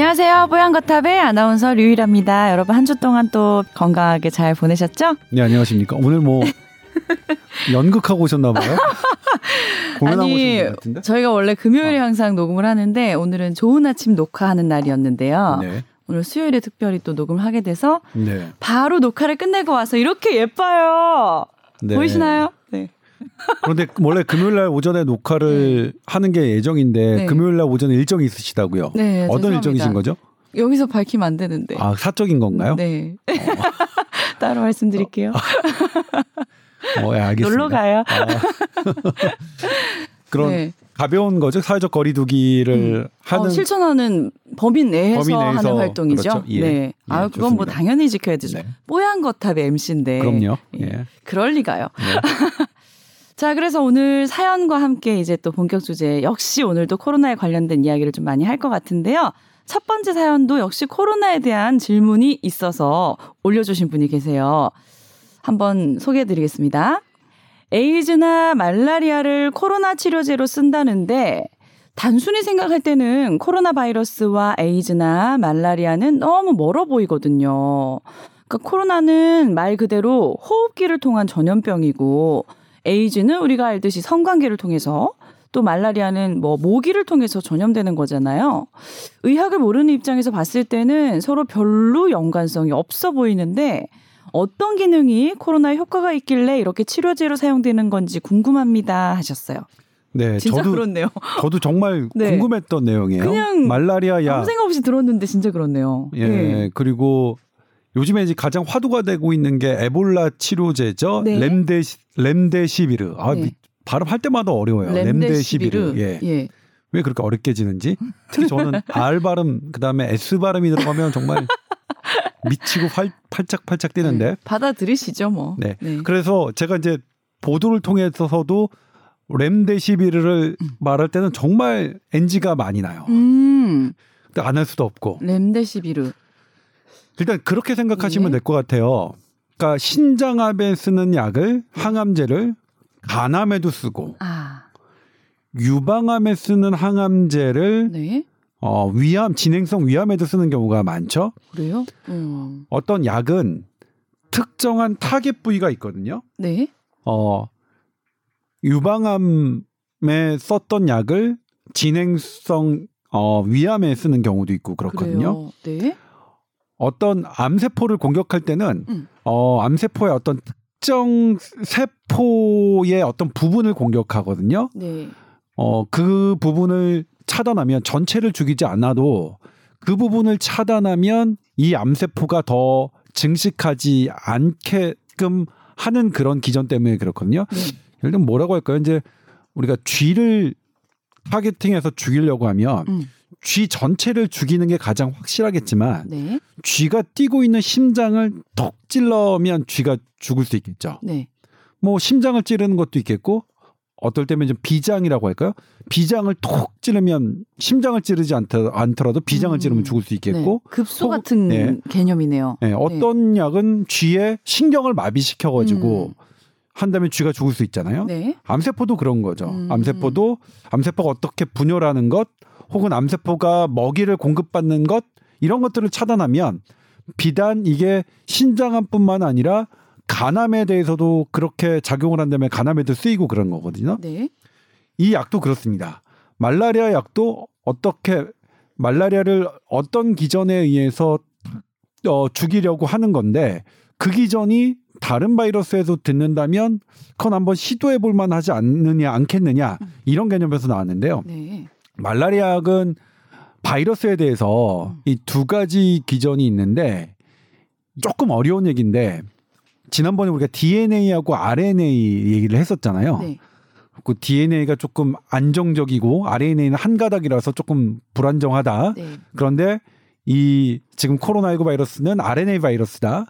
안녕하세요. 뽀얀거탑의 아나운서 류일합니다. 여러분 한 주 동안 또 건강하게 잘 보내셨죠? 네, 안녕하십니까. 오늘 뭐 연극하고 오셨나 봐요. 아니. 저희가 원래 금요일에 어. 항상 녹음을 하는데 오늘은 좋은 아침 녹화하는 날이었는데요. 네. 오늘 수요일에 특별히 또 녹음을 하게 돼서 네. 바로 녹화를 끝내고 와서 이렇게 예뻐요. 네. 보이시나요? 네. 그런데 원래 금요일 날 오전에 녹화를 하는 게 예정인데 네. 금요일 날 오전에 일정이 있으시다고요. 네, 어떤 죄송합니다. 일정이신 거죠? 여기서 밝히면 안 되는데. 아, 사적인 건가요? 네. 따로 말씀드릴게요. 어, 예, 알겠습니다. 놀러 가요. 아. 그런 네. 가벼운 거죠. 사회적 거리두기를 하는 어, 실천하는 범위 내에서, 범위 내에서 하는 활동이죠. 그렇죠. 예. 네. 예, 아, 그건 뭐 좋습니다. 당연히 지켜야 되죠. 네. 뽀얀 거탑의 MC인데. 그럼요. 예. 예. 그럴 리가요. 네. 자, 그래서 오늘 사연과 함께 이제 또 본격 주제 역시 오늘도 코로나에 관련된 이야기를 좀 많이 할 것 같은데요. 첫 번째 사연도 역시 코로나에 대한 질문이 있어서 올려주신 분이 계세요. 한번 소개해 드리겠습니다. 에이즈나 말라리아를 코로나 치료제로 쓴다는데 단순히 생각할 때는 코로나 바이러스와 에이즈나 말라리아는 너무 멀어 보이거든요. 그러니까 코로나는 말 그대로 호흡기를 통한 전염병이고 에이즈는 우리가 알듯이 성관계를 통해서 또 말라리아는 뭐 모기를 통해서 전염되는 거잖아요. 의학을 모르는 입장에서 봤을 때는 서로 별로 연관성이 없어 보이는데 어떤 기능이 코로나에 효과가 있길래 이렇게 치료제로 사용되는 건지 궁금합니다 하셨어요. 네, 저도 그렇네요. 저도 정말 네. 궁금했던 내용이에요. 그냥 말라리아 약 아무 생각 없이 들었는데 진짜 그렇네요. 예, 네. 그리고 요즘에 이제 가장 화두가 되고 있는 게 에볼라 치료제죠. 네. 렘데 렘데시비르. 아, 네. 미- 발음할 때마다 어려워요. 렘데시비르. 예. 예. 왜 그렇게 어렵게 지는지. 특히 저는 R 발음 그다음에 S 발음이 들어가면 정말 미치고 팔, 팔짝팔짝 뛰는데. 네. 받아들이시죠, 뭐. 네. 그래서 제가 이제 보도를 통해서도 렘데시비르를 말할 때는 정말 NG가 많이 나요. 음, 근데 안 할 수도 없고. 렘데시비르. 일단 그렇게 생각하시면 네. 될것 같아요. 그러니까 신장암에 쓰는 약을 항암제를 간암에도 쓰고 아, 유방암에 쓰는 항암제를 네. 어, 위암 진행성 위암에도 쓰는 경우가 많죠. 그래요? 음, 어떤 약은 특정한 타겟 부위가 있거든요. 네. 어, 유방암에 썼던 약을 진행성 어, 위암에 쓰는 경우도 있고 그렇거든요. 그래요. 네. 어떤 암세포를 공격할 때는 음. 어, 암세포의 어떤 특정 세포의 어떤 부분을 공격하거든요. 네. 어, 그 부분을 차단하면 전체를 죽이지 않아도 그 부분을 차단하면 이 암세포가 더 증식하지 않게끔 하는 그런 기전 때문에 그렇거든요. 네. 예를 들면 뭐라고 할까요? 이제 우리가 쥐를 타겟팅해서 죽이려고 하면 음. 쥐 전체를 죽이는 게 가장 확실하겠지만 네. 쥐가 뛰고 있는 심장을 톡 찔러면 쥐가 죽을 수 있겠죠. 네. 뭐 심장을 찌르는 것도 있겠고 어떨 때면 좀 비장이라고 할까요? 비장을 톡 찌르면 심장을 찌르지 않더, 않더라도 비장을 음. 찌르면 죽을 수 있겠고 네. 혹은- 같은 네. 개념이네요. 예, 어떤 약은 쥐의 신경을 마비시켜 가지고 음. 한다면 쥐가 죽을 수 있잖아요. 네. 암세포도 그런 거죠. 음. 암세포도 암세포가 어떻게 분열하는 것 혹은 암세포가 먹이를 공급받는 것 이런 것들을 차단하면 비단 이게 신장암뿐만 아니라 간암에 대해서도 그렇게 작용을 한다면 간암에도 쓰이고 그런 거거든요. 네. 이 약도 그렇습니다. 말라리아 약도 어떻게 말라리아를 어떤 기전에 의해서 어, 죽이려고 하는 건데 그 기전이 다른 바이러스에서 듣는다면 그건 한번 시도해 볼 만하지 않느냐 않겠느냐 이런 개념에서 나왔는데요. 네. 말라리아 약은 바이러스에 대해서 이두 가지 기전이 있는데 조금 어려운 얘기인데 지난번에 우리가 DNA하고 RNA 얘기를 했었잖아요. 네. 그 DNA가 조금 안정적이고 RNA는 한 가닥이라서 조금 불안정하다. 네. 그런데 이 지금 코로나19 바이러스는 RNA 바이러스다.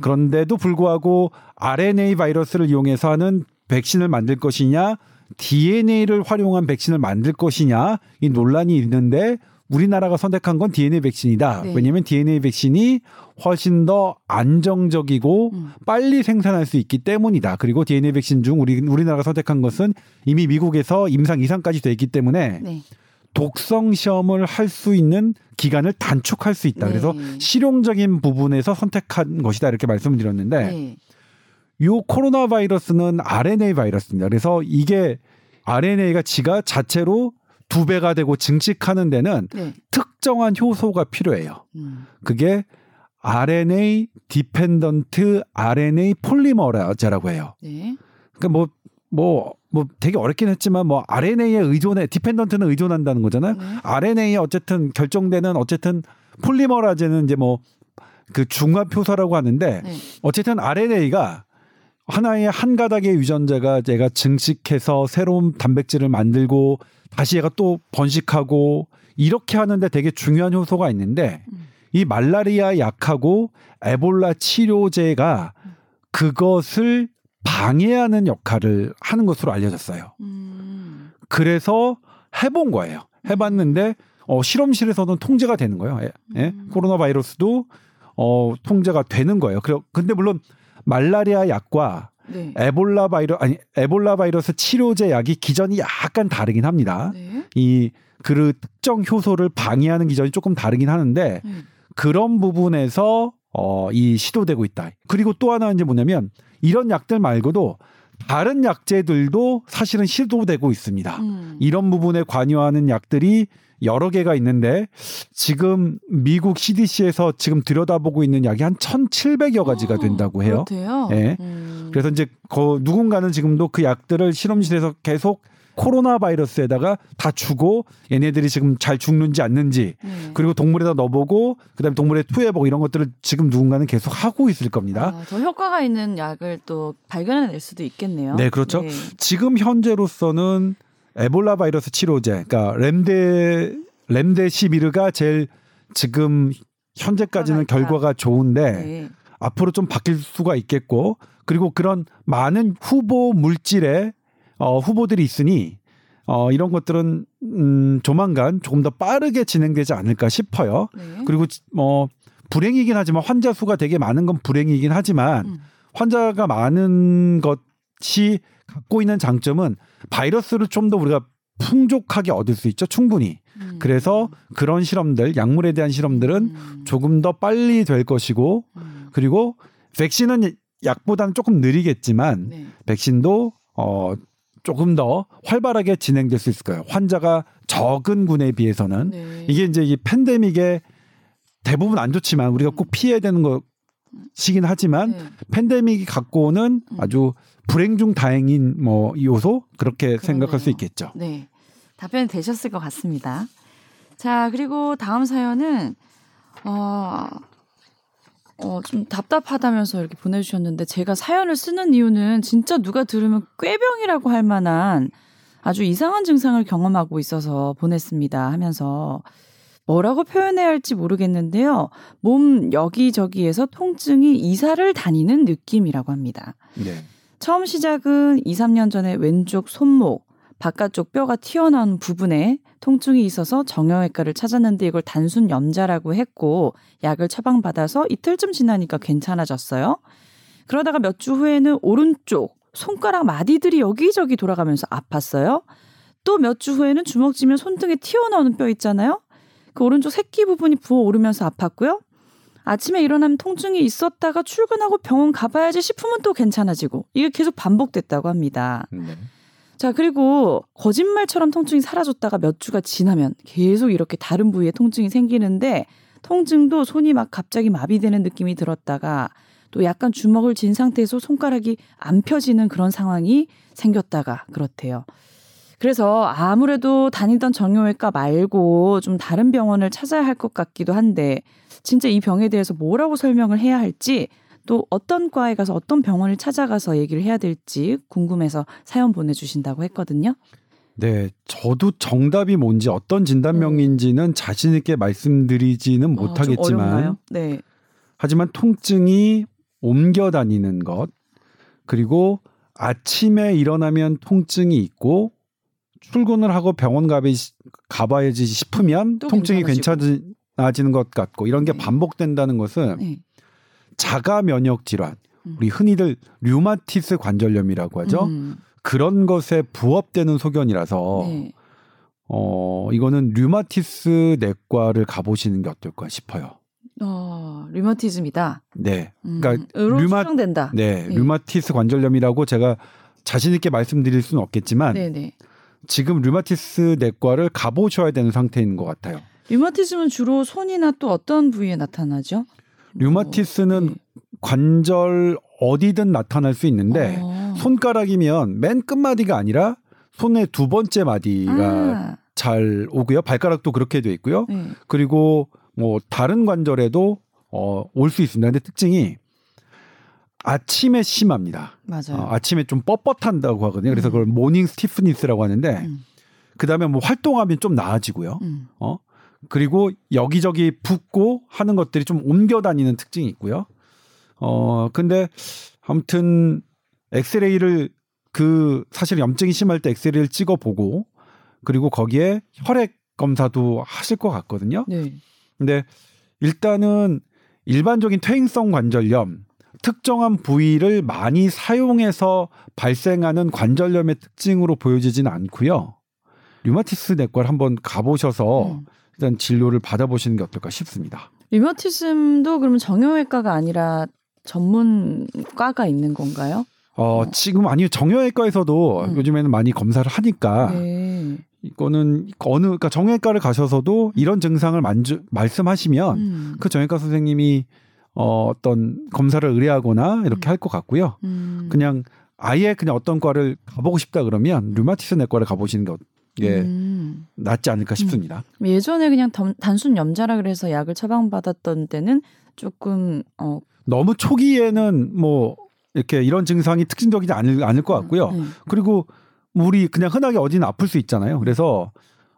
그런데도 불구하고 RNA 바이러스를 이용해서 하는 백신을 만들 것이냐, DNA를 활용한 백신을 만들 것이냐 이 논란이 있는데 우리나라가 선택한 건 DNA 백신이다. 네. 왜냐하면 DNA 백신이 훨씬 더 안정적이고 음. 빨리 생산할 수 있기 때문이다. 그리고 DNA 백신 중 우리 우리나라가 선택한 것은 이미 미국에서 임상 이상까지 돼 있기 때문에 네. 독성 시험을 할 수 있는 기간을 단축할 수 있다. 네. 그래서 실용적인 부분에서 선택한 것이다 이렇게 말씀을 드렸는데 네. 이 코로나 바이러스는 RNA 바이러스입니다. 그래서 이게 RNA가 지가 자체로 두 배가 되고 증식하는 데는 네. 특정한 효소가 필요해요. 음. 그게 RNA 디펜던트 RNA 폴리머라제라고 해요. 네. 그러니까 뭐 뭐, 뭐 되게 어렵긴 했지만 뭐 RNA에 의존해 dependent는 의존한다는 거잖아요. 네. RNA에 어쨌든 결정되는 어쨌든 polymerase는 이제 뭐 그 중합 효소라고 하는데 네. 어쨌든 RNA가 하나의 한 가닥의 유전자가 얘가 증식해서 새로운 단백질을 만들고 다시 얘가 또 번식하고 이렇게 하는데 되게 중요한 효소가 있는데 음. 이 말라리아 약하고 에볼라 치료제가 그것을 방해하는 역할을 하는 것으로 알려졌어요. 음. 그래서 해본 거예요. 해봤는데 어, 실험실에서는 통제가 되는 거예요. 예, 예? 음. 코로나 바이러스도 어, 통제가 되는 거예요. 그래, 근데 물론 말라리아 약과 네. 에볼라 바이러 아니 에볼라 바이러스 치료제 약이 기전이 약간 다르긴 합니다. 네. 이그 특정 효소를 방해하는 기전이 조금 다르긴 하는데 음. 그런 부분에서 어, 이 시도되고 있다. 그리고 또 하나 이제 뭐냐면 이런 약들 말고도 다른 약제들도 사실은 시도되고 있습니다. 음. 이런 부분에 관여하는 약들이 여러 개가 있는데 지금 미국 CDC에서 지금 들여다보고 있는 약이 한 1,700여 가지가 된다고 해요. 그렇대요. 예. 음. 그래서 이제 거 누군가는 지금도 그 약들을 실험실에서 계속 코로나 바이러스에다가 다 주고 얘네들이 지금 잘 죽는지 않는지 네. 그리고 동물에다 넣어보고 그다음에 동물에 투여해보고 이런 것들을 지금 누군가는 계속 하고 있을 겁니다. 아, 더 효과가 있는 약을 또 발견해낼 수도 있겠네요. 네, 그렇죠. 지금 현재로서는 에볼라 바이러스 치료제, 그러니까 렘데 렘데시비르가 제일 지금 현재까지는. 결과가 좋은데 네. 앞으로 좀 바뀔 수가 있겠고 그리고 그런 많은 후보 물질의 어, 후보들이 있으니 어, 이런 것들은 음, 조만간 조금 더 빠르게 진행되지 않을까 싶어요. 네. 그리고 뭐 불행이긴 하지만 환자 수가 되게 많은 건 불행이긴 하지만 음. 환자가 많은 것이 갖고 있는 장점은 바이러스를 좀 더 우리가 풍족하게 얻을 수 있죠 충분히 음. 그래서 그런 실험들 약물에 대한 실험들은 음. 조금 더 빨리 될 것이고 음. 그리고 백신은 약보다는 조금 느리겠지만 네. 백신도 어 조금 더 활발하게 진행될 수 있을 거예요 환자가 적은 군에 비해서는 네. 이게 이제 이 팬데믹에 대부분 안 좋지만 우리가 꼭 피해야 되는 것이긴 하지만 네. 팬데믹이 갖고 오는 음. 아주 불행 중 다행인 뭐 요소 그렇게 생각할 수 그러네요. 있겠죠. 네. 답변이 되셨을 것 같습니다. 자, 그리고 다음 사연은 어, 어, 좀 답답하다면서 이렇게 보내주셨는데 제가 사연을 쓰는 이유는 진짜 누가 들으면 꾀병이라고 할 만한 아주 이상한 증상을 경험하고 있어서 보냈습니다 하면서 뭐라고 표현해야 할지 모르겠는데요. 몸 여기저기에서 통증이 이사를 다니는 느낌이라고 합니다. 네. 처음 시작은 2, 3년 전에 왼쪽 손목, 바깥쪽 뼈가 튀어나온 부분에 통증이 있어서 정형외과를 찾았는데 이걸 단순 염자라고 했고 약을 처방받아서 이틀쯤 지나니까 괜찮아졌어요. 그러다가 몇 주 후에는 오른쪽 손가락 마디들이 여기저기 돌아가면서 아팠어요. 또 몇 주 후에는 주먹 쥐면 손등에 튀어나오는 뼈 있잖아요. 그 오른쪽 새끼 부분이 부어오르면서 아팠고요. 아침에 일어나면 통증이 있었다가 출근하고 병원 가봐야지 싶으면 또 괜찮아지고 이게 계속 반복됐다고 합니다. 네. 자, 그리고 거짓말처럼 통증이 사라졌다가 몇 주가 지나면 계속 이렇게 다른 부위에 통증이 생기는데 통증도 손이 막 갑자기 마비되는 느낌이 들었다가 또 약간 주먹을 쥔 상태에서 손가락이 안 펴지는 그런 상황이 생겼다가 그렇대요. 그래서 아무래도 다니던 정형외과 말고 좀 다른 병원을 찾아야 할 것 같기도 한데 진짜 이 병에 대해서 뭐라고 설명을 해야 할지 또 어떤 과에 가서 어떤 병원을 찾아가서 얘기를 해야 될지 궁금해서 사연 보내주신다고 했거든요. 네, 저도 정답이 뭔지 어떤 진단명인지는 자신 있게 말씀드리지는 아, 좀 못하겠지만 어렵나요? 네. 하지만 통증이 옮겨 다니는 것 그리고 아침에 일어나면 통증이 있고 출근을 하고 병원 가비, 가봐야지 싶으면 또 통증이. 괜찮아지는 것 같고 이런 게 네. 반복된다는 것은 네. 자가 면역 질환 음. 우리 흔히들 류마티스 관절염이라고 하죠. 음, 그런 것에 부합되는 소견이라서 네. 어 이거는 류마티스 내과를 가보시는 게 어떨까 싶어요. 어, 류마티즘이다. 네, 음, 그러니까 류마- 추정된다. 네, 예. 류마티스 관절염이라고 제가 자신 있게 말씀드릴 수는 없겠지만 네네. 지금 류마티스 내과를 가보셔야 되는 상태인 것 같아요. 류마티즘은 주로 손이나 또 어떤 부위에 나타나죠? 류마티스는 네. 관절 어디든 나타날 수 있는데 어. 손가락이면 맨 끝마디가 아니라 손의 두 번째 마디가 아, 잘 오고요. 발가락도 그렇게 돼 있고요. 네. 그리고 뭐 다른 관절에도 어, 올 수 있습니다. 근데 특징이 아침에 심합니다. 맞아요. 어, 아침에 좀 뻣뻣한다고 하거든요. 그래서 음. 그걸 morning stiffness라고 하는데 음, 그다음에 뭐 활동하면 좀 나아지고요. 음. 어? 그리고 여기저기 붓고 하는 것들이 좀 옮겨 다니는 특징이 있고요. 어, 근데 아무튼 엑스레이를 그 사실 염증이 심할 때 엑스레이를 찍어 보고 그리고 거기에 혈액 검사도 하실 것 같거든요. 네. 근데 일단은 일반적인 퇴행성 관절염 특정한 부위를 많이 사용해서 발생하는 관절염의 특징으로 보여지지는 않고요. 류마티스 내과를 한번 가보셔서 음. 일단 진료를 받아보시는 게 어떨까 싶습니다. 류마티즘도 그러면 정형외과가 아니라 전문과가 있는 건가요? 어, 지금 아니요 정형외과에서도 음. 요즘에는 많이 검사를 하니까 네. 이거는 어느 그러니까 정형외과를 가셔서도 이런 증상을 만주, 말씀하시면 음. 그 정형외과 선생님이 어, 어떤 검사를 의뢰하거나 이렇게 음. 할것 같고요. 음. 그냥 아예 그냥 어떤 과를 가보고 싶다 그러면 류마티스 내과를 가보시는 게 음. 낫지 않을까 싶습니다. 예전에 그냥 덤- 단순 염자라 그래서 약을 처방받았던 때는 조금 어 너무 초기에는 뭐 이렇게 이런 증상이 특징적이지 않을, 않을 것 같고요. 네. 그리고 우리 그냥 흔하게 어디는 아플 수 있잖아요. 그래서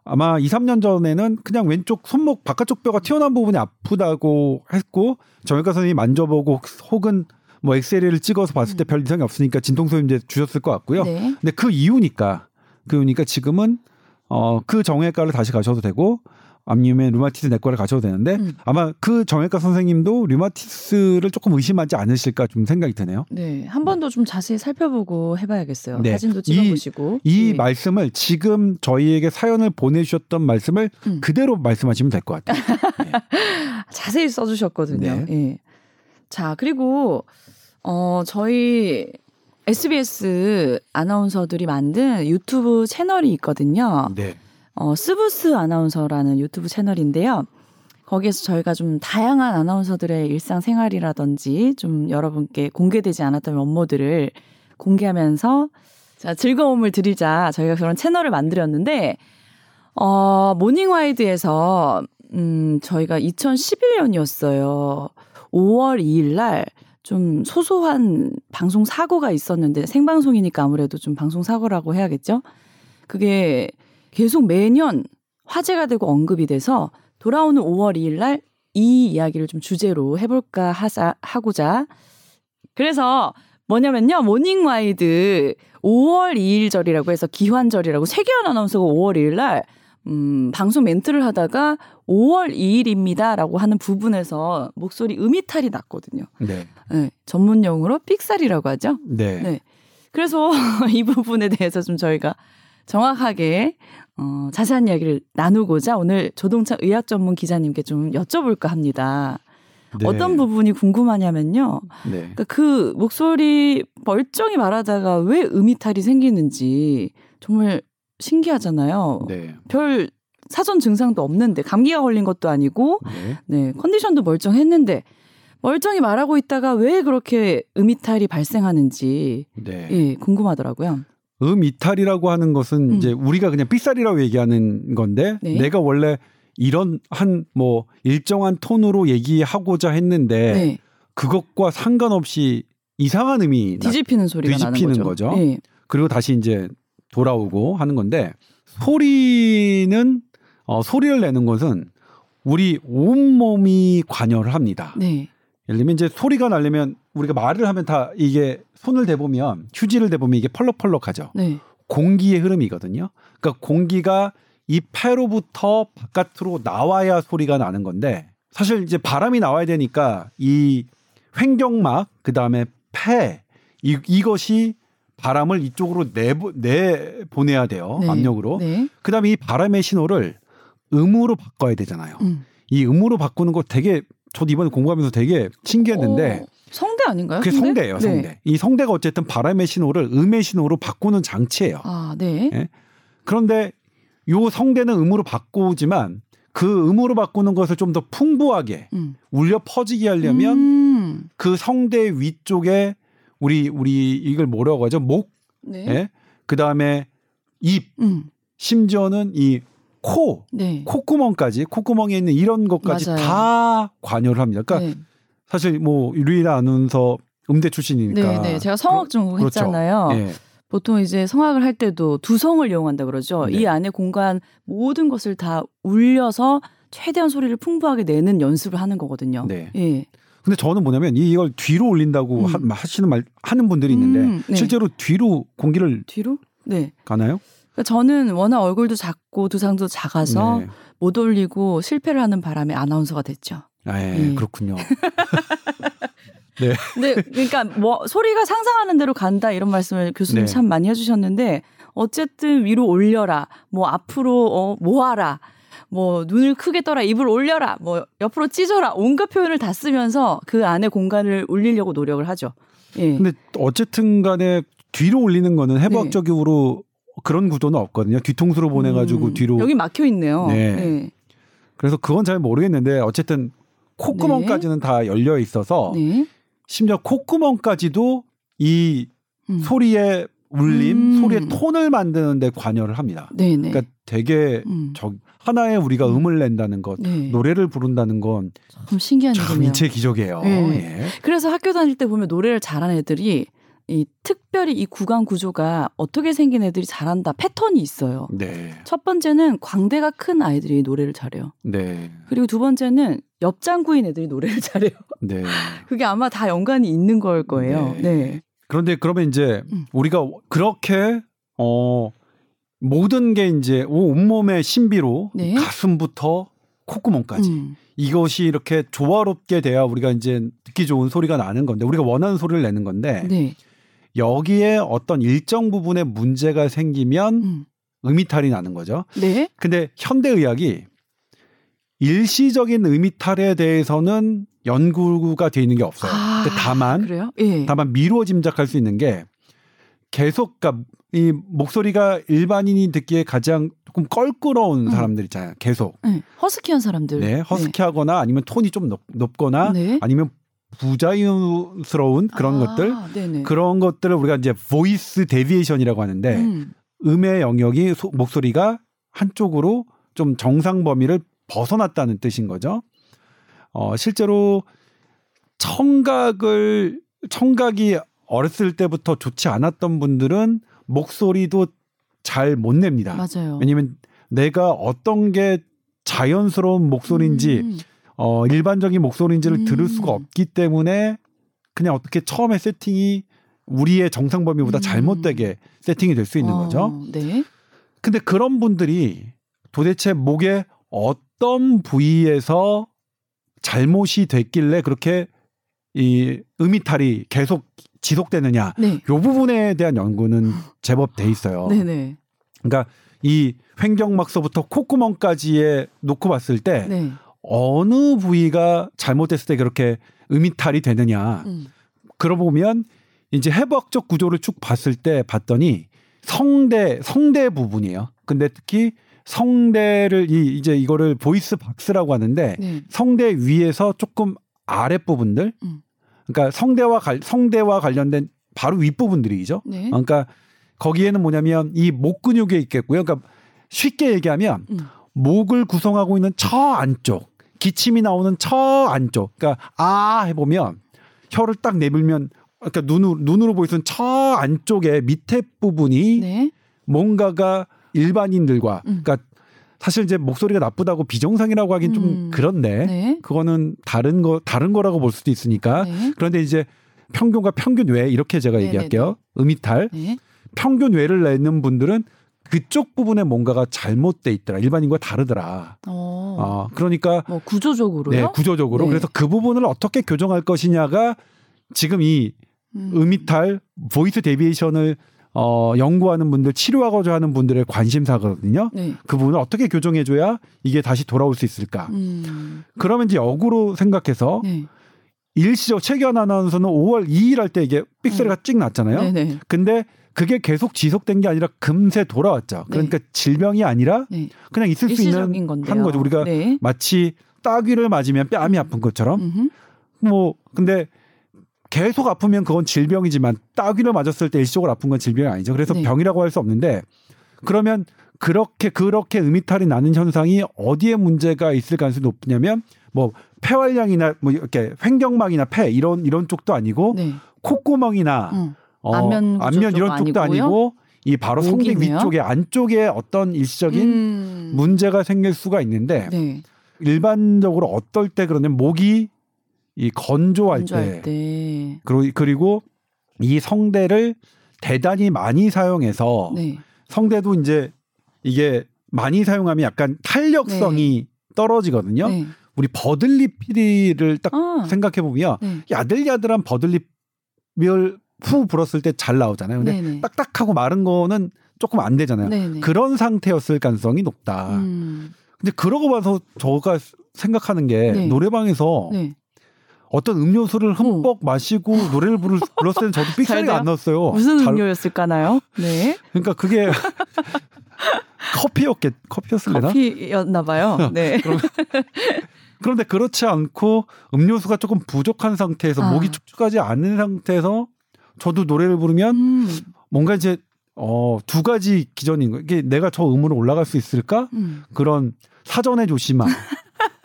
아마 2, 3년 전에는 그냥 왼쪽 손목 바깥쪽 뼈가 튀어나온 부분이 아프다고 했고 정형외과 선생님이 만져보고 혹은 뭐 엑스레이를 찍어서 봤을 때 별 이상이 없으니까 진통소염제 주셨을 것 같고요. 네. 근데 그 이유니까 그 이유니까 지금은 어 그 정형외과를 다시 가셔도 되고 암염의 류마티스 내과를 가셔도 되는데 음. 아마 그 정형외과 선생님도 류마티스를 조금 의심하지 않으실까 좀 생각이 드네요. 네. 한 번 더 좀 자세히 살펴보고 해봐야겠어요. 네. 사진도 이- 찍어보시고. 이 네. 말씀을 지금 저희에게 사연을 보내주셨던 말씀을 음. 그대로 말씀하시면 될 것 같아요. 자세히 써주셨거든요. 네. 예. 자, 그리고, 어, 저희 SBS 아나운서들이 만든 유튜브 채널이 있거든요. 네. 어, 스브스 아나운서라는 유튜브 채널인데요. 거기에서 저희가 좀 다양한 아나운서들의 일상생활이라든지 좀 여러분께 공개되지 않았던 면모들을 공개하면서 자, 즐거움을 드리자 저희가 그런 채널을 만들었는데 어, 모닝와이드에서 음, 저희가 2011년이었어요. 5월 2일 날 좀 소소한 방송 사고가 있었는데 생방송이니까 아무래도 좀 방송 사고라고 해야겠죠. 그게 계속 매년 화제가 되고 언급이 돼서 돌아오는 5월 2일 날 이 이야기를 좀 주제로 해볼까 하자 하고자 그래서 뭐냐면요 모닝 와이드 5월 2일절이라고 해서 기환절이라고 최기환 아나운서가 5월 2일 날 음, 방송 멘트를 하다가 5월 2일입니다라고 하는 부분에서 목소리 음이탈이 났거든요. 네. 네, 전문 용어로 삑사리라고 하죠. 네. 네. 그래서 이 부분에 대해서 좀 저희가 정확하게 어, 자세한 이야기를 나누고자 오늘 조동차 의학 전문 기자님께 좀 여쭤볼까 합니다. 네. 어떤 부분이 궁금하냐면요. 네. 그러니까 그 목소리 멀쩡히 말하다가 왜 음이탈이 생기는지 정말 신기하잖아요. 네. 별 사전 증상도 없는데 감기가 걸린 것도 아니고 네. 네, 컨디션도 멀쩡했는데 멀쩡히 말하고 있다가 왜 그렇게 음이탈이 발생하는지 네. 예, 궁금하더라고요. 음 이탈이라고 하는 것은 음. 이제 우리가 그냥 삐살이라고 얘기하는 건데 네. 내가 원래 이런 한 뭐 일정한 톤으로 얘기하고자 했는데 네. 그것과 상관없이 이상한 음이 나- 뒤집히는 소리가 뒤집히는 나는 거죠. 거죠. 예. 그리고 다시 이제 돌아오고 하는 건데 소리는 어, 소리를 내는 것은 우리 온 몸이 관여를 합니다. 네. 예를 들면 이제 소리가 나려면 우리가 말을 하면 다 이게 손을 대보면 휴지를 대보면 이게 펄럭펄럭하죠. 네. 공기의 흐름이거든요. 그러니까 공기가 이 폐로부터 바깥으로 나와야 소리가 나는 건데 사실 이제 바람이 나와야 되니까 이 횡격막 그다음에 폐 이, 이것이 바람을 이쪽으로 내보, 내 보내야 돼요. 네. 압력으로. 네. 그 다음에 이 바람의 신호를 음으로 바꿔야 되잖아요. 음. 이 음으로 바꾸는 거 되게 저도 이번에 공부하면서 되게 신기했는데 어, 성대 아닌가요? 그게 성대예요, 성대. 네. 이 성대가 어쨌든 바람의 신호를 음의 신호로 바꾸는 장치예요. 아, 네. 예? 그런데 요 성대는 음으로 바꾸지만 그 음으로 바꾸는 것을 좀 더 풍부하게 음. 울려 퍼지게 하려면 음. 그 성대 위쪽에 우리 우리 이걸 뭐라고 하죠? 목, 네. 예? 그 다음에 입, 음. 심지어는 이 코, 네. 콧구멍까지 콧구멍에 있는 이런 것까지 맞아요. 다 관여를 합니다. 그러니까 네. 사실 뭐 유리나 아나운서 음대 출신이니까 네, 네. 제가 성악 전공 그렇죠. 했잖아요. 예. 보통 이제 성악을 할 때도 두 성을 이용한다 그러죠. 네. 이 안에 공간 모든 것을 다 울려서 최대한 소리를 풍부하게 내는 연습을 하는 거거든요. 네. 예. 근데 저는 뭐냐면 이- 이걸 뒤로 올린다고 음. 하, 하시는 말 하는 분들이 있는데 음, 네. 실제로 뒤로 공기를 뒤로? 네. 가나요? 그러니까 저는 워낙 얼굴도 작고 두상도 작아서 네. 못 올리고 실패를 하는 바람에 아나운서가 됐죠. 아, 예, 네. 그렇군요. 근데 그러니까 뭐 소리가 상상하는 대로 간다 이런 말씀을 교수님 네. 참 많이 해주셨는데 어쨌든 위로 올려라, 뭐 앞으로 어, 모아라, 뭐 눈을 크게 떠라, 입을 올려라, 뭐 옆으로 찢어라 온갖 표현을 다 쓰면서 그 안에 공간을 울리려고 노력을 하죠. 예. 근데 어쨌든 간에 뒤로 올리는 거는 해부학적으로 그런 구조는 없거든요. 뒤통수로 보내가지고 음, 뒤로. 여기 막혀 있네요. 네. 네. 그래서 그건 잘 모르겠는데 어쨌든 콧구멍까지는 다 열려 있어서 네. 심지어 콧구멍까지도 이 음. 소리의 울림, 음. 소리의 톤을 만드는데 관여를 합니다. 네, 네. 그러니까 되게 음. 저 하나의 우리가 음. 음을 낸다는 것, 네. 노래를 부른다는 건 참 신기한 참 일이네요. 인체 기적이에요. 네. 예. 그래서 학교 다닐 때 보면 노래를 잘하는 애들이 이 특별히 이 구강 구조가 어떻게 생긴 애들이 잘한다 패턴이 있어요. 네. 첫 번째는 광대가 큰 아이들이 노래를 잘해요. 네. 그리고 두 번째는 옆장구인 애들이 노래를 잘해요. 네. 그게 아마 다 연관이 있는 걸 거예요. 네. 네. 그런데 그러면 이제 음. 우리가 그렇게 어 모든 게 이제 온몸의 신비로 네. 가슴부터 콧구멍까지 음. 이것이 이렇게 조화롭게 돼야 우리가 이제 듣기 좋은 소리가 나는 건데 우리가 원하는 소리를 내는 건데 네. 여기에 어떤 일정 부분에 문제가 생기면 음. 음이탈이 나는 거죠. 네. 근데 현대 의학이 일시적인 음이탈에 대해서는 연구가 돼 있는 게 없어요. 아, 다만 그래요? 예. 다만 미루어 짐작할 수 있는 게 계속 그러니까 이 목소리가 일반인이 듣기에 가장 조금 껄끄러운 음. 사람들 있잖아요. 계속 네. 허스키한 사람들. 네 허스키하거나 아니면 톤이 좀 높, 높거나 네. 아니면 부자연스러운 그런 아, 것들 네네. 그런 것들을 우리가 이제 voice deviation이라고 하는데 음. 음의 영역이 소- 목소리가 한쪽으로 좀 정상 범위를 벗어났다는 뜻인 거죠. 어, 실제로 청각을 청각이 어렸을 때부터 좋지 않았던 분들은 목소리도 잘 못 냅니다. 맞아요. 왜냐면 내가 어떤 게 자연스러운 목소리인지 음. 어, 일반적인 목소리인지를 음. 들을 수가 없기 때문에 그냥 어떻게 처음에 세팅이 우리의 정상 범위보다 음. 잘못되게 세팅이 될 수 있는 어, 거죠. 네. 근데 그런 분들이 도대체 목의 어떤 부위에서 잘못이 됐길래 그렇게 이 음이탈이 계속 지속되느냐 네. 요 부분에 대한 연구는 제법 돼 있어요. 네네. 그러니까 이 횡격막서부터 콧구멍까지에 놓고 봤을 때 네. 어느 부위가 잘못됐을 때 그렇게 음이탈이 되느냐. 음. 그러고 보면 이제 해부학적 구조를 쭉 봤을 때 봤더니 성대 성대 부분이에요. 근데 특히 성대를 이 이제 이거를 voice box라고 하는데 네. 성대 위에서 조금 아랫 부분들 음. 그러니까 성대와 관 성대와 관련된 바로 윗 부분들이죠. 네. 그러니까 거기에는 뭐냐면 이 목 근육에 있겠고요. 그러니까 쉽게 얘기하면 음. 목을 구성하고 있는 저 안쪽, 기침이 나오는 저 안쪽. 그러니까 아 해보면 혀를 딱 내밀면 그러니까 눈으로 눈으로 보이는 저 안쪽에 밑에 부분이 네. 뭔가가 일반인들과 음. 그러니까 사실 이제 목소리가 나쁘다고 비정상이라고 하긴 좀 음. 그런데 네. 그거는 다른 거 다른 거라고 볼 수도 있으니까 네. 그런데 이제 평균과 평균 외 이렇게 제가 네네네. 얘기할게요. 음이탈 네. 평균 외를 내는 분들은 그쪽 부분에 뭔가가 잘못돼 있더라. 일반인과 다르더라. 어. 어, 그러니까 뭐 구조적으로요? 네, 구조적으로 네. 그래서 그 부분을 어떻게 교정할 것이냐가 지금 이 음. 음이탈 voice deviation을 어, 연구하는 분들, 치료하고자 하는 분들의 관심사거든요. 네. 그 부분을 어떻게 교정해줘야 이게 다시 돌아올 수 있을까? 음. 그러면 이제 역으로 생각해서 네. 일시적 최견 아나운서는 5월 2일 할 때 이게 삑소리가 찍 났잖아요. 네, 네. 근데 그게 계속 지속된 게 아니라 금세 돌아왔죠. 그러니까 질병이 아니라 네. 그냥 있을 수 있는 건데요. 하는 거죠. 우리가 네. 마치 따귀를 맞으면 뺨이 음. 아픈 것처럼 음흠. 뭐 근데 계속 아프면 그건 질병이지만 따귀를 맞았을 때 일시적으로 아픈 건 질병이 아니죠. 그래서 네. 병이라고 할 수 없는데 그러면 그렇게 그렇게 음이탈이 나는 현상이 어디에 문제가 있을 가능성이 높냐면 뭐 폐활량이나 뭐 이렇게 횡격막이나 폐 이런 이런 쪽도 아니고 네. 콧구멍이나 음. 어, 안면 안면 이런 쪽도 아니고요? 아니고 이 바로 성대. 위쪽에 안쪽에 어떤 일시적인 음. 문제가 생길 수가 있는데 네. 일반적으로 어떨 때 그러냐면 목이 이 건조할, 건조할 때, 때. 그리고, 그리고 이 성대를 대단히 많이 사용해서 네. 성대도 이제 이게 많이 사용하면 약간 탄력성이 떨어지거든요. 네. 우리 버들립 피리를 딱 아. 생각해 보면 네. 야들야들한 버들립을 후 불었을 때 잘 나오잖아요. 근데 네네. 딱딱하고 마른 거는 조금 안 되잖아요. 네네. 그런 상태였을 가능성이 높다. 음. 근데 그러고 봐서 저가 생각하는 게 네. 노래방에서 네. 어떤 음료수를 흠뻑 마시고 노래를 부를, 불렀을 때는 저도 잘 삑사리가? 안 났어요. 무슨 잘- 음료였을까나요? 네. 그러니까 그게 커피였겠 커피였을래나? 커피였나 봐요. 네. 그런데 그렇지 않고 음료수가 조금 부족한 상태에서 아. 목이 축축하지 않은 상태에서 저도 노래를 부르면 음. 뭔가 이제 어, 두 가지 기전인 거예요. 이게 내가 저 음으로 올라갈 수 있을까? 음. 그런 사전에 조심함.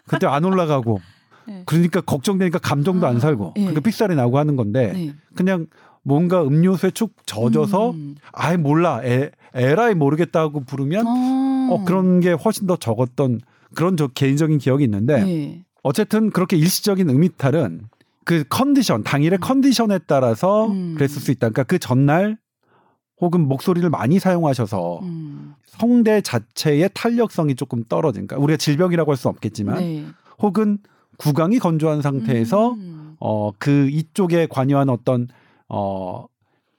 그때 안 올라가고. 네. 그러니까 걱정되니까 감정도 안 아, 살고. 예. 그러니까 삑살이 나고 하는 건데 네. 그냥 뭔가 음료수에 축 젖어서 음. 아예 몰라. 에, 에라이 모르겠다 하고 부르면 어. 어, 그런 게 훨씬 더 적었던 그런 저 개인적인 기억이 있는데 네. 어쨌든 그렇게 일시적인 음이탈은 그 컨디션 당일의 컨디션에 따라서 음. 그랬을 수 있다. 그러니까 그 전날 혹은 목소리를 많이 사용하셔서 음. 성대 자체의 탄력성이 조금 떨어진가. 그러니까 우리가 질병이라고 할수 없겠지만 네. 혹은 구강이 건조한 상태에서 음. 어 그 이쪽에 관여한 어떤 어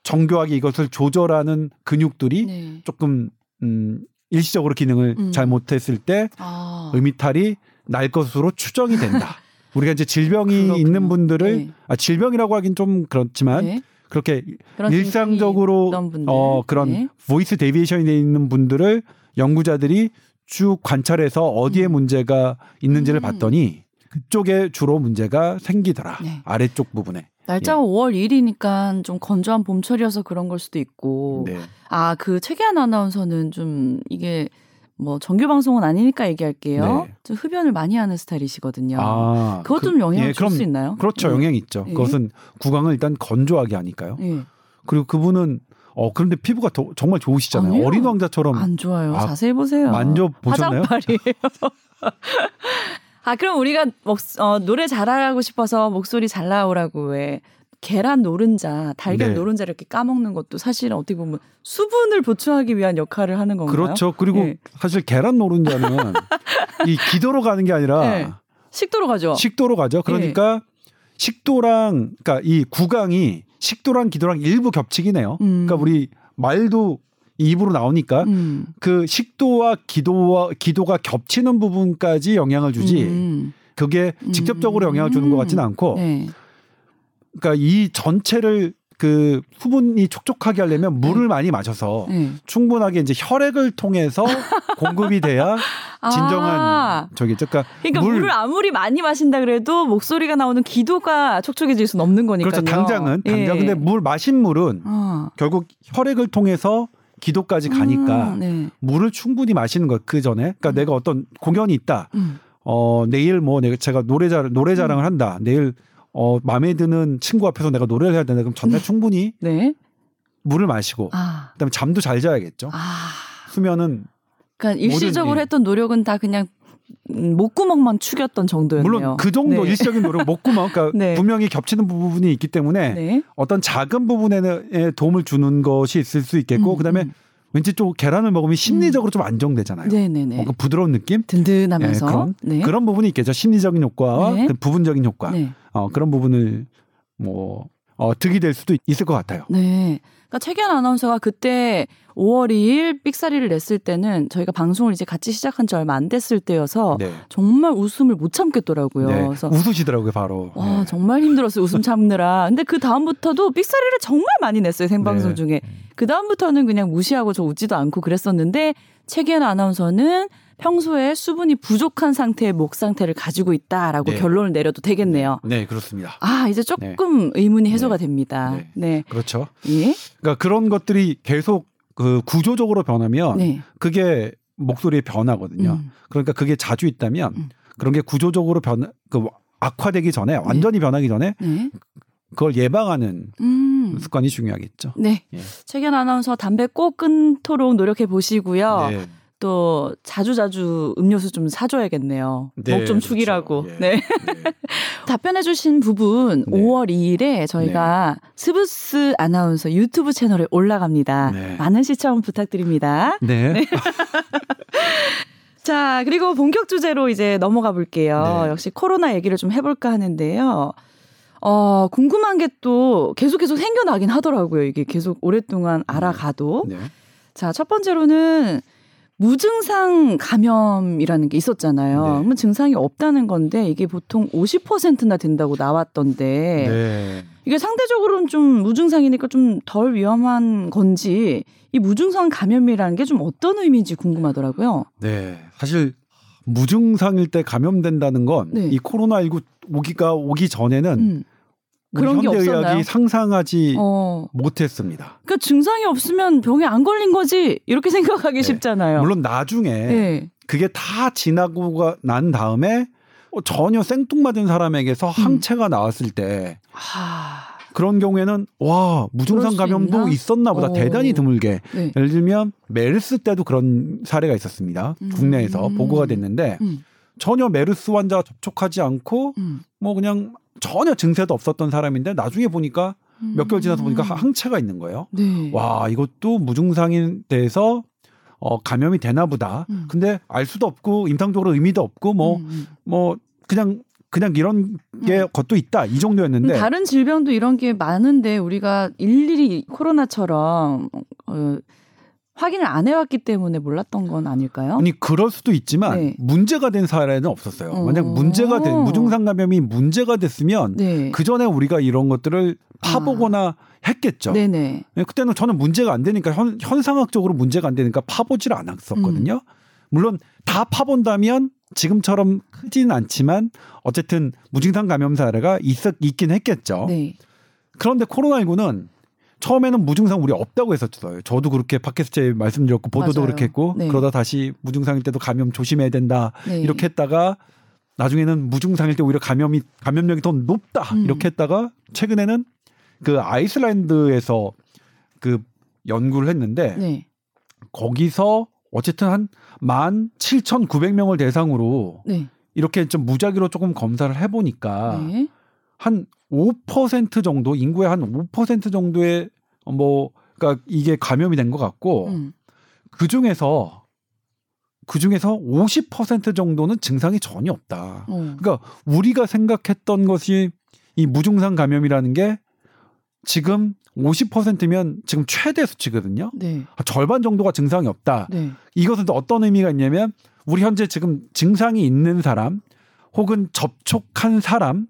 정교하게 이것을 조절하는 근육들이 네. 조금 음 일시적으로 기능을 음. 잘 못했을 때 아. 음이탈이 날 것으로 추정이 된다. 우리가 이제 질병이 그렇군요. 있는 분들을 네. 아, 질병이라고 하긴 좀 그렇지만 네. 그렇게 일상적으로. 어 그런 네. voice deviation이 돼 있는 분들을 연구자들이 쭉 관찰해서 어디에 음. 문제가 있는지를 음. 봤더니 그쪽에 주로 문제가 생기더라. 네. 아래쪽 부분에. 날짜가 5월 1일이니까 좀 건조한 봄철이어서 그런 걸 수도 있고. 네. 아, 그 최기환 아나운서는 좀 이게 뭐 정규 방송은 아니니까 얘기할게요. 네. 좀 흡연을 많이 하는 스타일이시거든요. 아, 그것도 그- 좀 영향을 예, 줄 그럼 수 있나요? 그렇죠. 예. 영향이 있죠. 예. 그것은 구강을 일단 건조하게 하니까요. 예. 그리고 그분은 어 그런데 피부가 더- 정말 좋으시잖아요. 아니요. 어린 왕자처럼 안 좋아요. 아, 자세히 보세요. 만져 보셨나요? 화장팔이에요. 아, 그럼 우리가 목, 어, 노래 잘하고 싶어서 목소리 잘 나오라고 왜 계란 노른자, 달걀 네. 노른자 이렇게 까먹는 것도 사실은 어떻게 보면 수분을 보충하기 위한 역할을 하는 건가요? 그렇죠. 그리고 예. 사실 계란 노른자는 이 기도로 가는 게 아니라 네. 식도로 가죠. 식도로 가죠. 그러니까 식도랑 그러니까 이 구강이 식도랑 기도랑 일부 겹치긴 해요. 음. 그러니까 우리 말도 입으로 나오니까 음. 그 식도와 기도와 기도가 겹치는 부분까지 영향을 주지. 음. 그게 직접적으로 영향을 주는 것 같지는 않고 네. 그러니까 이 전체를 그 수분이 촉촉하게 하려면 물을 많이 마셔서 네. 충분하게 이제 혈액을 통해서 공급이 돼야 진정한 아. 저기죠. 그러니까, 그러니까 물- 물을 아무리 많이 마신다 그래도 목소리가 나오는 기도가 촉촉해질 수는 없는 거니까요. 그렇죠. 당장은 당장 예. 근데 물 마신 물은 아. 결국 혈액을 통해서 기도까지 가니까 음, 네. 물을 충분히 마시는 것그 전에 그러니까 음. 내가 어떤 공연이 있다. 음. 어 내일 뭐 내가 제가 노래 자 노래 자랑을 한다. 내일 어 마음에 드는 친구 앞에서 내가 노래를 해야 된다. 그럼 전날 충분히 네. 물을 마시고 아. 그다음에 잠도 잘 자야겠죠. 아. 수면은 그러니까 일시적으로 예. 했던 노력은 다 그냥 음, 목구멍만 축였던 정도였네요. 물론 그 정도 네. 일시적인 노력 먹구만 그러니까 네. 분명히 겹치는 부분이 있기 때문에 네. 어떤 작은 부분에 도움을 주는 것이 있을 수 있겠고 음, 그다음에 음. 왠지 좀 계란을 먹으면 심리적으로 좀 안정되잖아요. 네네네. 뭔가 부드러운 느낌? 든든하면서. 예, 그런 네. 그런 부분이 있겠죠. 심리적인 효과와 네. 그 부분적인 효과. 네. 어, 그런 부분을 뭐 어, 득이 될 수도 있을 것 같아요. 네. 그러니까 최기한 아나운서가 그때 5월 2일 삑사리를 냈을 때는 저희가 방송을 이제 같이 시작한 지 얼마 안 됐을 때여서 네. 정말 웃음을 못 참겠더라고요. 네. 그래서 웃으시더라고요, 바로. 와 네. 정말 힘들었어요 웃음 참느라. 근데 그 다음부터도 삑사리를 정말 많이 냈어요 생방송 네. 중에. 그 다음부터는 그냥 무시하고 저 웃지도 않고 그랬었는데 최기현 아나운서는 평소에 수분이 부족한 상태의 목 상태를 가지고 있다라고 네. 결론을 내려도 되겠네요. 네, 그렇습니다. 아 이제 조금 의문이 해소가 됩니다. 네. 네. 그렇죠. 예. 그러니까 그런 것들이 계속 그 구조적으로 변하면 네. 그게 목소리의 변화거든요. 음. 그러니까 그게 자주 있다면 음. 그런 게 구조적으로 변, 그 악화되기 전에 완전히 변하기 전에 네. 그걸 예방하는 음. 습관이 중요하겠죠. 네. 예. 최견 아나운서 담배 꼭 끊도록 노력해 보시고요. 네. 또 자주자주 음료수 좀 사줘야겠네요. 네, 목좀 그렇죠. 축이라고. 예. 네. 네. 답변해주신 부분 네. 5월 2일에 저희가 스브스 아나운서 유튜브 채널에 올라갑니다. 네. 많은 시청 부탁드립니다. 네. 자, 그리고 본격 주제로 이제 넘어가 볼게요. 네. 역시 코로나 얘기를 좀 해볼까 하는데요. 어, 궁금한 게 또 계속 계속 생겨나긴 하더라고요. 이게 계속 오랫동안 알아가도. 네. 자, 첫 번째로는 무증상 감염이라는 게 있었잖아요. 네. 그러면 증상이 없다는 건데 이게 보통 50%나 된다고 나왔던데 네. 이게 상대적으로는 좀 무증상이니까 좀 덜 위험한 건지 이 무증상 감염이라는 게 좀 어떤 의미인지 궁금하더라고요. 네. 사실 무증상일 때 감염된다는 건이 네. 코로나 19 오기가 오기 전에는 음. 그런 게 없었나요? 상상하지 어. 못했습니다. 그러니까 증상이 없으면 병에 안 걸린 거지 이렇게 생각하기 네. 쉽잖아요. 물론 나중에 네. 그게 다 지나고 난 다음에 어, 전혀 생뚱맞은 사람에게서 음. 항체가 나왔을 때 하. 그런 경우에는 와 무증상 감염도? 있었나 보다 어. 대단히 드물게 네. 예를 들면 메르스 때도 그런 사례가 있었습니다 음. 국내에서 보고가 됐는데 음. 전혀 메르스 환자와 접촉하지 않고 음. 뭐 그냥 전혀 증세도 없었던 사람인데 나중에 보니까 몇 개월 지나서 보니까 음. 항체가 있는 거예요 네. 와 이것도 무증상인 돼서 어 감염이 되나 보다 음. 근데 알 수도 없고 임상적으로 의미도 없고 뭐 음, 뭐 음. 그냥 그냥 이런 게 것도 있다 이 정도였는데 다른 질병도 이런 게 많은데 우리가 일일이 코로나처럼 어, 확인을 안 해왔기 때문에 몰랐던 건 아닐까요? 아니 그럴 수도 있지만 네. 문제가 된 사례는 없었어요. 어. 만약 문제가 된 무증상 감염이 문제가 됐으면 네. 그 전에 우리가 이런 것들을 파보거나 했겠죠. 네네. 예, 그때는 저는 문제가 안 되니까 현, 현상학적으로 문제가 안 되니까 파보질 않았었거든요. 음. 물론 다 파본다면 지금처럼 크진 않지만 어쨌든 무증상 감염 사례가 있었 있긴 했겠죠. 네. 그런데 코로나19는 처음에는 무증상 우리 없다고 했었어요. 저도 그렇게 팟캐스트에 말씀드렸고 보도도 맞아요. 그렇게 했고 네. 그러다 다시 무증상일 때도 감염 조심해야 된다 네. 이렇게 했다가 나중에는 무증상일 때 오히려 감염이 감염력이 더 높다 음. 이렇게 했다가 최근에는 그 아이슬란드에서 그 연구를 했는데 네. 거기서 어쨌든 한 만 칠천 구백 명을 대상으로 네. 이렇게 좀 무작위로 조금 검사를 해보니까 네. 한 5% 정도 인구의 한 5% 정도의 뭐 그러니까 이게 감염이 된 것 같고 음. 그 중에서 그 중에서 50% 정도는 증상이 전혀 없다. 어. 그러니까 우리가 생각했던 것이 이 무증상 감염이라는 게 지금 50%면 지금 최대 수치거든요. 네. 절반 정도가 증상이 없다. 네. 이것은 또 어떤 의미가 있냐면 우리 현재 지금 증상이 있는 사람 혹은 접촉한 사람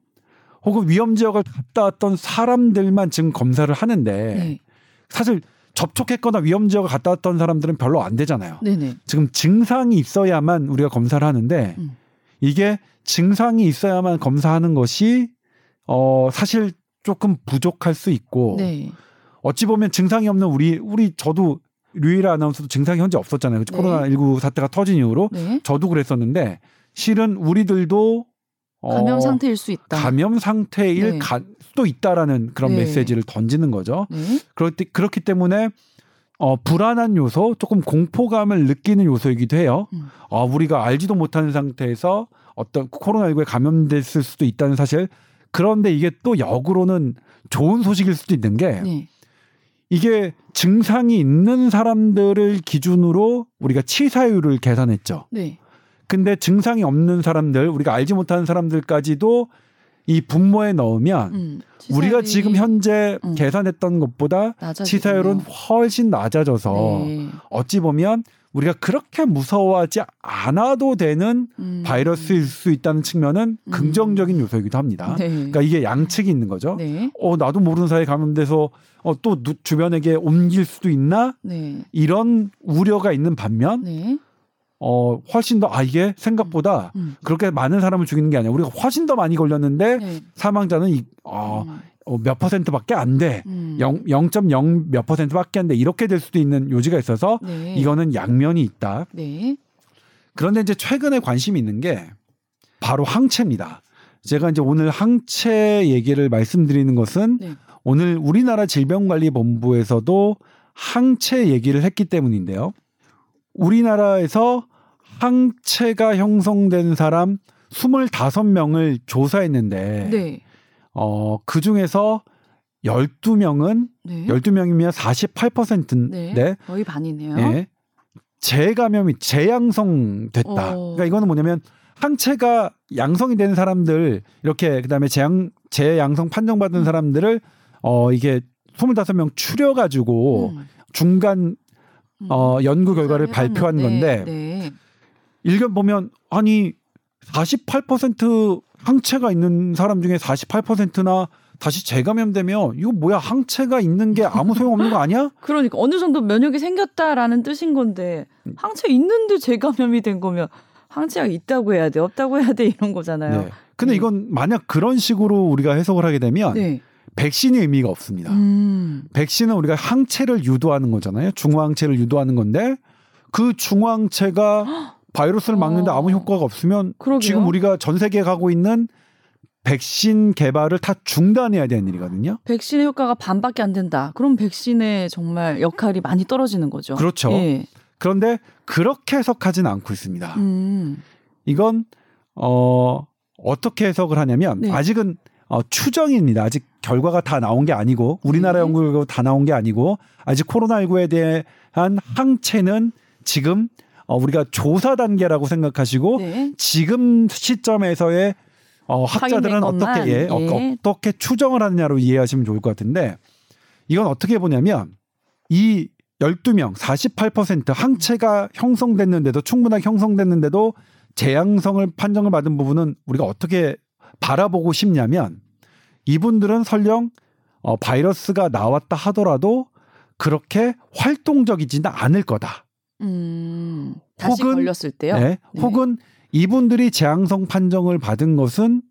혹은 위험 지역을 갔다 왔던 사람들만 지금 검사를 하는데 네. 사실 접촉했거나 위험 지역을 갔다 왔던 사람들은 별로 안 되잖아요. 네네. 지금 증상이 있어야만 우리가 검사를 하는데 음. 이게 증상이 있어야만 검사하는 것이 어 사실 조금 부족할 수 있고 네. 어찌 보면 증상이 없는 우리 우리 저도 류일아 아나운서도 증상이 현재 없었잖아요. 네. 코로나 19 사태가 터진 이후로 네. 저도 그랬었는데 실은 우리들도 어, 감염 상태일 수 있다. 감염 상태일 네. 가, 수도 있다라는 그런 네. 메시지를 던지는 거죠. 네. 그렇기, 그렇기 때문에 어, 불안한 요소, 조금 공포감을 느끼는 요소이기도 해요. 음. 어, 우리가 알지도 못하는 상태에서 어떤 코로나19에 감염됐을 수도 있다는 사실. 그런데 이게 또 역으로는 좋은 소식일 수도 있는 게 네. 이게 증상이 있는 사람들을 기준으로 우리가 치사율을 계산했죠. 네. 근데 증상이 없는 사람들, 우리가 알지 못하는 사람들까지도 이 분모에 넣으면 음, 우리가 지금 현재 음. 계산했던 것보다. 치사율은 훨씬 낮아져서 네. 어찌 보면 우리가 그렇게 무서워하지 않아도 되는 음. 바이러스일 수 있다는 측면은 음. 긍정적인 요소이기도 합니다. 네. 그러니까 이게 양측이 있는 거죠. 네. 어 나도 모르는 사이에 감염돼서 어, 또 누- 주변에게 옮길 수도 있나 네. 이런 우려가 있는 반면 네. 어 훨씬 더 아 이게 생각보다 음. 그렇게 많은 사람을 죽이는 게 아니라 우리가 훨씬 더 많이 걸렸는데 네. 사망자는 이, 어, 음. 어, 몇 퍼센트 밖에 안 돼. 음. 0, 0.0 몇 퍼센트 밖에 안 돼. 이렇게 될 수도 있는 요지가 있어서 네. 이거는 양면이 있다. 네. 그런데 이제 최근에 관심이 있는 게 바로 항체입니다. 제가 이제 오늘 항체 얘기를 말씀드리는 것은 네. 오늘 우리나라 질병관리본부에서도 항체 얘기를 했기 때문인데요. 우리나라에서 항체가 형성된 사람 25명을 조사했는데 네. 어, 그 중에서 12명은 네. 12명이면 48%인데 네. 거의 반이네요. 예. 재감염이 재양성 됐다. 어. 그러니까 이거는 뭐냐면 항체가 양성이 된 사람들 이렇게 그다음에 재양 재양성 판정받은 음. 사람들을 어 이게 25명 추려 가지고 음. 중간 음. 어 연구 결과를 조사를 발표한 건데 네. 일견 보면 아니 48% 항체가 있는 사람 중에 48%나 다시 재감염되면 이거 뭐야 항체가 있는 게 아무 소용 없는 거 아니야? 그러니까 어느 정도 면역이 생겼다라는 뜻인 건데 음. 항체 있는데 재감염이 된 거면 항체가 있다고 해야 돼 없다고 해야 돼 이런 거잖아요. 네. 근데 네. 이건 만약 그런 식으로 우리가 해석을 하게 되면 네. 백신이 의미가 없습니다. 음. 백신은 우리가 항체를 유도하는 거잖아요. 중화항체를 유도하는 건데 그 중화항체가 바이러스를 막는데 어. 아무 효과가 없으면 그러게요. 지금 우리가 전 세계에 가고 있는 백신 개발을 다 중단해야 되는 일이거든요. 백신의 효과가 반밖에 안 된다. 그럼 백신의 정말 역할이 많이 떨어지는 거죠. 그렇죠. 예. 그런데 그렇게 해석하지는 않고 있습니다. 음. 이건 어 어떻게 해석을 하냐면 네. 아직은 어, 추정입니다. 아직 결과가 다 나온 게 아니고 우리나라 네. 연구 결과 다 나온 게 아니고 아직 코로나19에 대한 항체는 지금 어, 우리가 조사 단계라고 생각하시고 네. 지금 시점에서의 어, 학자들은. 어떻게 예, 어, 예. 어떻게 추정을 하느냐로 이해하시면 좋을 것 같은데 이건 어떻게 보냐면 이 12명 48% 항체가 형성됐는데도 충분하게 형성됐는데도 재양성을 판정을 받은 부분은 우리가 어떻게 바라보고 싶냐면 이분들은 설령 어, 바이러스가 나왔다 하더라도 그렇게 활동적이지는 않을 거다. 음. 다시 혹은- 걸렸을 때요. 네. 네. 혹은 이분들이 재앙성 판정을 받은 것은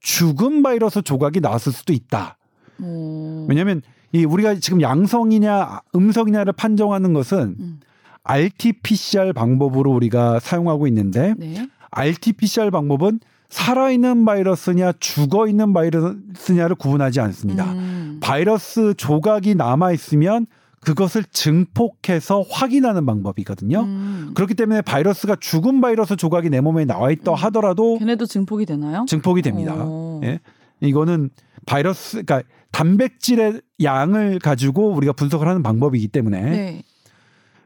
죽은 바이러스 조각이 나왔을 수도 있다. 음. 왜냐하면 이 우리가 지금 양성이냐 음성이냐를 판정하는 것은 음. RT-PCR 방법으로 우리가 사용하고 있는데 네. RT-PCR 방법은 살아있는 바이러스냐 죽어있는 바이러스냐를 구분하지 않습니다. 음. 바이러스 조각이 남아 있으면 그것을 증폭해서 확인하는 방법이거든요. 음. 그렇기 때문에 바이러스가 죽은 바이러스 조각이 내 몸에 나와 있다 음. 하더라도 걔네도 증폭이 되나요? 증폭이 됩니다. 어. 예. 이거는 바이러스, 그러니까 단백질의 양을 가지고 우리가 분석을 하는 방법이기 때문에 네.